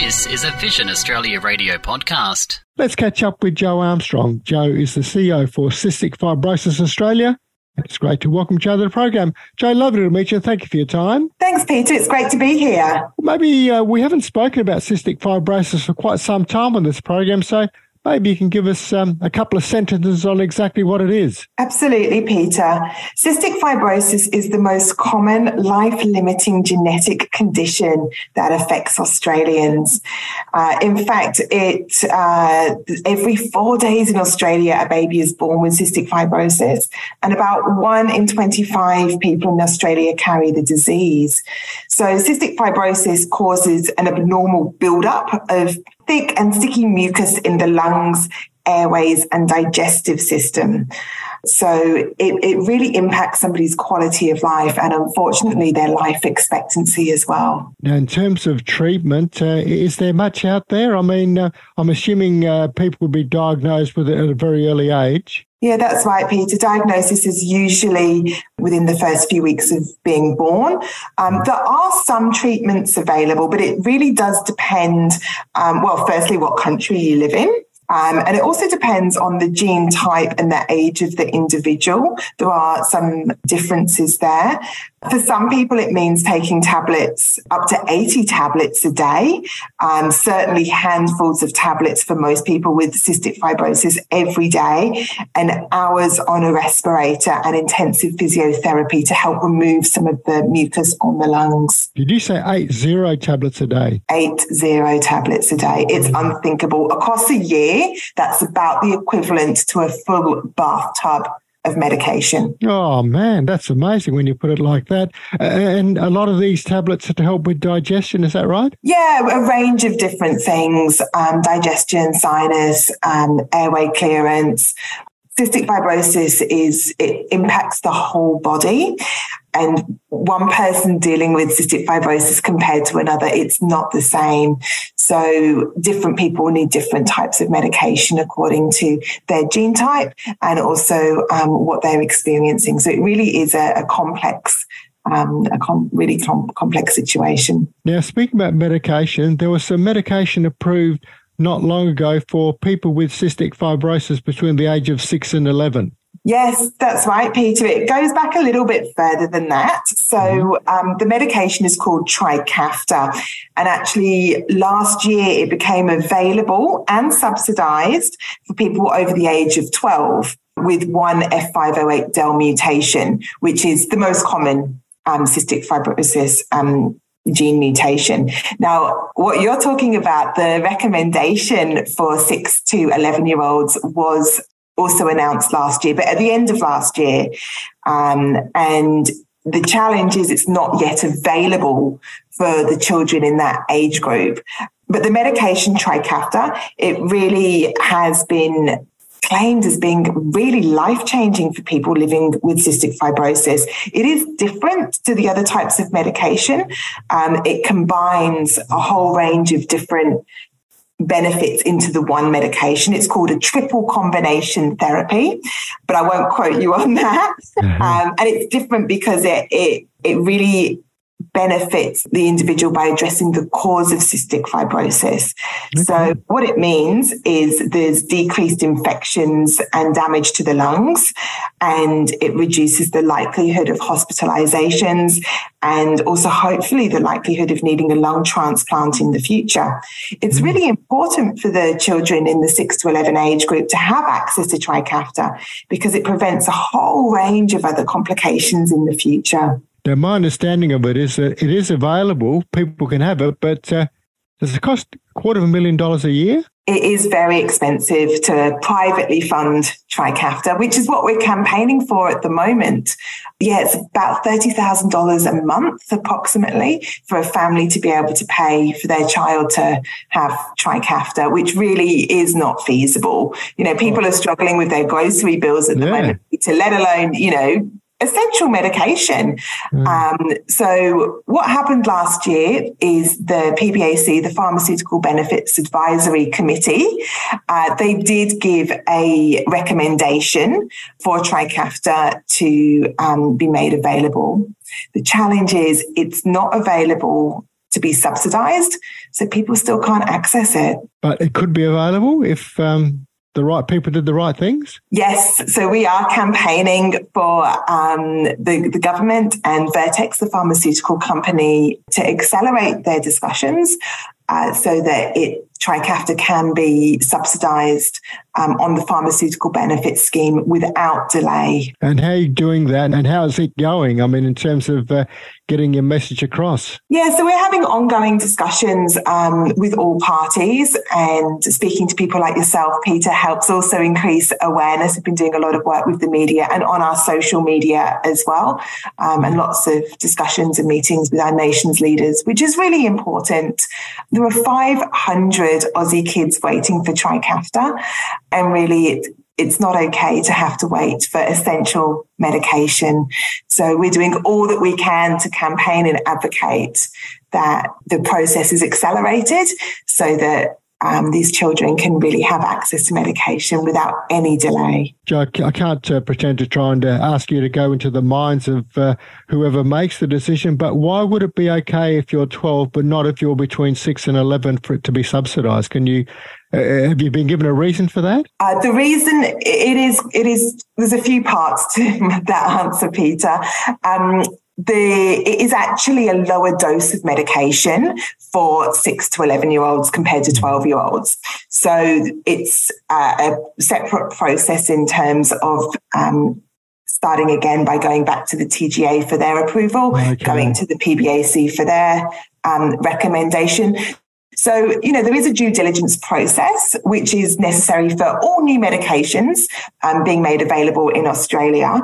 This is a Vision Australia radio podcast. Let's catch up with Joe Armstrong. Joe is the CEO for Cystic Fibrosis Australia. It's great to welcome Joe to the program. Joe, lovely to meet you. Thank you for your time. Thanks, Peter. It's great to be here. Maybe uh, we haven't spoken about cystic fibrosis for quite some time on this program, so Maybe you can give us um, a couple of sentences on exactly what it is. Absolutely, Peter. Cystic fibrosis is the most common life limiting genetic condition that affects Australians. Uh, in fact, it uh, every four days in Australia, a baby is born with cystic fibrosis, and about one in 25 people in Australia carry the disease. So, cystic fibrosis causes an abnormal buildup of thick and sticky mucus in the lungs, airways, and digestive system. So it, it really impacts somebody's quality of life and unfortunately their life expectancy as well. Now, in terms of treatment, uh, is there much out there? I mean, uh, I'm assuming uh, people would be diagnosed with it at a very early age. Yeah, that's right, Peter. Diagnosis is usually within the first few weeks of being born. Um, there are some treatments available, but it really does depend, um, well, firstly, what country you live in. Um, and it also depends on the gene type and the age of the individual. There are some differences there. For some people, it means taking tablets up to 80 tablets a day. Um, certainly, handfuls of tablets for most people with cystic fibrosis every day, and hours on a respirator and intensive physiotherapy to help remove some of the mucus on the lungs. Did you say eight zero tablets a day? Eight zero tablets a day. It's unthinkable. Across a year, that's about the equivalent to a full bathtub of medication. Oh man, that's amazing when you put it like that. And a lot of these tablets are to help with digestion. Is that right? Yeah, a range of different things: um, digestion, sinus, um, airway clearance. Cystic fibrosis is it impacts the whole body, and one person dealing with cystic fibrosis compared to another, it's not the same. So different people need different types of medication according to their gene type and also um, what they're experiencing. So it really is a, a complex um, a com- really com- complex situation. Now, speaking about medication, there was some medication approved not long ago for people with cystic fibrosis between the age of 6 and 11. Yes, that's right, Peter. It goes back a little bit further than that. So mm-hmm. um, the medication is called Trikafta. And actually, last year it became available and subsidized for people over the age of 12 with one F508del mutation, which is the most common um, cystic fibrosis um, gene mutation. Now, what you're talking about, the recommendation for six to 11 year olds was also announced last year, but at the end of last year. Um, and the challenge is it's not yet available for the children in that age group. But the medication Trikafta, it really has been claimed as being really life changing for people living with cystic fibrosis. It is different to the other types of medication. Um, it combines a whole range of different benefits into the one medication. It's called a triple combination therapy, but I won't quote you on that. Mm-hmm. Um, and it's different because it, it, it really benefits the individual by addressing the cause of cystic fibrosis. Okay. So what it means is there's decreased infections and damage to the lungs and it reduces the likelihood of hospitalizations and also hopefully the likelihood of needing a lung transplant in the future. It's mm. really important for the children in the 6 to 11 age group to have access to Trikafta because it prevents a whole range of other complications in the future. Now, my understanding of it is that it is available, people can have it, but uh, does it cost a quarter of a million dollars a year? It is very expensive to privately fund Trikafta, which is what we're campaigning for at the moment. Yeah, it's about $30,000 a month approximately for a family to be able to pay for their child to have Trikafta, which really is not feasible. You know, people are struggling with their grocery bills at the yeah. moment, to let alone, you know, essential medication. Mm. Um, so, what happened last year is the PBAC, the Pharmaceutical Benefits Advisory Committee, uh, they did give a recommendation for Trikafta to um, be made available. The challenge is it's not available to be subsidized. So people still can't access it. But it could be available if um, the right people did the right things? Yes. So we are campaigning for um, the, the government and Vertex, the pharmaceutical company, to accelerate their discussions uh, so that it Trikafta can be subsidised um, on the pharmaceutical benefit scheme without delay. And how are you doing that? And how is it going? I mean, in terms of uh, getting your message across? Yeah, so we're having ongoing discussions um, with all parties, and speaking to people like yourself, Peter, helps also increase awareness. We've been doing a lot of work with the media and on our social media as well, um, and lots of discussions and meetings with our nation's leaders, which is really important. There are 500 Aussie kids waiting for Trikafta. And really, it, it's not okay to have to wait for essential medication. So we're doing all that we can to campaign and advocate that the process is accelerated so that um, these children can really have access to medication without any delay. Joe, I can't uh, pretend to try and uh, ask you to go into the minds of uh, whoever makes the decision, but why would it be okay if you're 12 but not if you're between 6 and 11 for it to be subsidised? Can you uh, have you been given a reason for that? Uh, the reason it is it is there's a few parts to that answer, Peter. Um, the it is actually a lower dose of medication for six to 11 year olds compared to 12 year olds. So it's uh, a separate process in terms of um, starting again by going back to the TGA for their approval, okay. going to the PBAC for their um, recommendation. So, you know, there is a due diligence process which is necessary for all new medications um, being made available in Australia,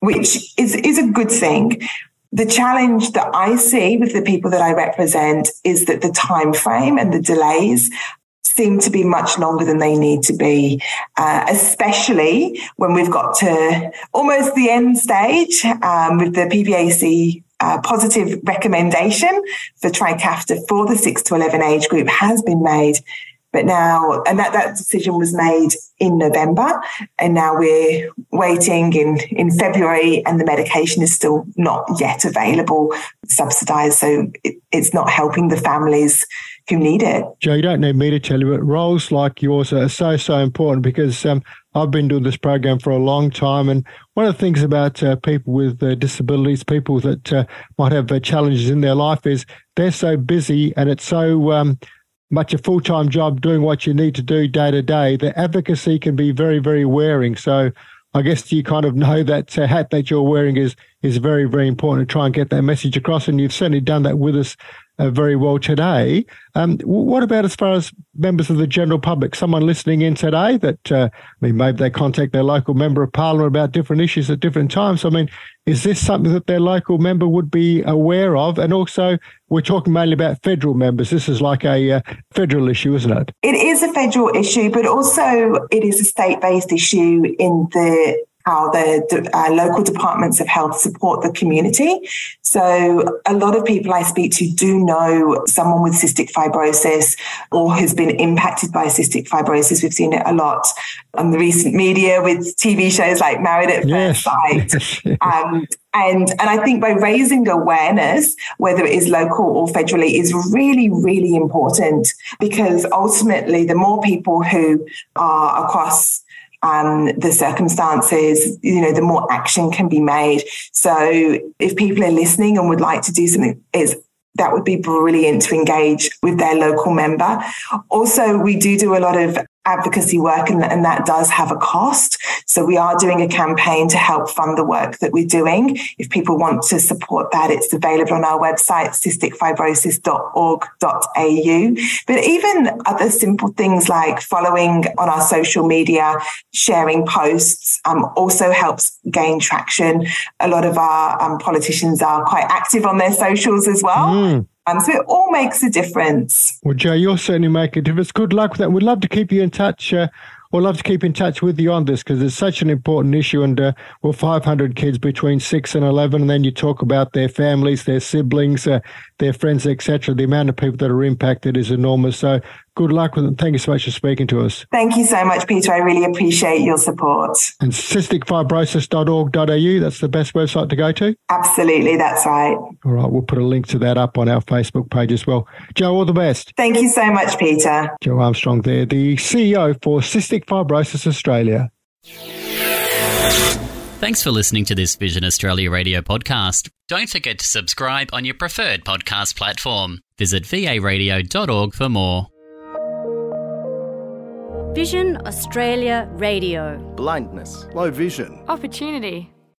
which is, is a good thing. The challenge that I see with the people that I represent is that the time frame and the delays seem to be much longer than they need to be, uh, especially when we've got to almost the end stage um, with the PBAC uh, positive recommendation for Trikafta for the 6 to 11 age group has been made. But now, and that, that decision was made in November, and now we're waiting in, in February, and the medication is still not yet available, subsidized. So it, it's not helping the families who need it. Joe, you don't need me to tell you, but roles like yours are so, so important because um, I've been doing this program for a long time. And one of the things about uh, people with uh, disabilities, people that uh, might have uh, challenges in their life, is they're so busy and it's so um, much a full time job doing what you need to do day to day, the advocacy can be very, very wearing. So I guess you kind of know that uh, hat that you're wearing is is very, very important to try and get that message across. And you've certainly done that with us uh, very well today. Um, what about as far as members of the general public? Someone listening in today that, uh, I mean, maybe they contact their local member of parliament about different issues at different times. I mean, is this something that their local member would be aware of? And also, we're talking mainly about federal members. This is like a uh, federal issue, isn't it? It is a federal issue, but also it is a state based issue in the how the uh, local departments of health support the community. So a lot of people I speak to do know someone with cystic fibrosis or has been impacted by cystic fibrosis. We've seen it a lot on the recent media with TV shows like Married at First Sight. um, and, and I think by raising awareness, whether it is local or federally, is really, really important because ultimately, the more people who are across um, the circumstances, you know, the more action can be made. So if people are listening and would like to do something, it's that would be brilliant to engage with their local member. Also, we do do a lot of advocacy work and, and, that does have a cost. So we are doing a campaign to help fund the work that we're doing. If people want to support that, it's available on our website, cysticfibrosis.org.au. But even other simple things like following on our social media, sharing posts, um, also helps gain traction. A lot of our um, politicians are quite active on their socials as well. Mm. Um, so it all makes a difference. Well, Joe, you'll certainly make a difference. Good luck with that. We'd love to keep you in touch. Uh, we'd love to keep in touch with you on this because it's such an important issue. And uh, well, 500 kids between six and 11, and then you talk about their families, their siblings, uh, their friends, etc. The amount of people that are impacted is enormous. So good luck with it. Thank you so much for speaking to us. Thank you so much, Peter. I really appreciate your support. And cysticfibrosis.org.au, that's the best website to go to? Absolutely, that's right. All right, we'll put a link to that up on our Facebook page as well. Joe, all the best. Thank you so much, Peter. Joe Armstrong there, the CEO for Cystic Fibrosis Australia. Thanks for listening to this Vision Australia radio podcast. Don't forget to subscribe on your preferred podcast platform. Visit varadio.org for more. Vision Australia Radio. Blindness, low vision. Opportunity.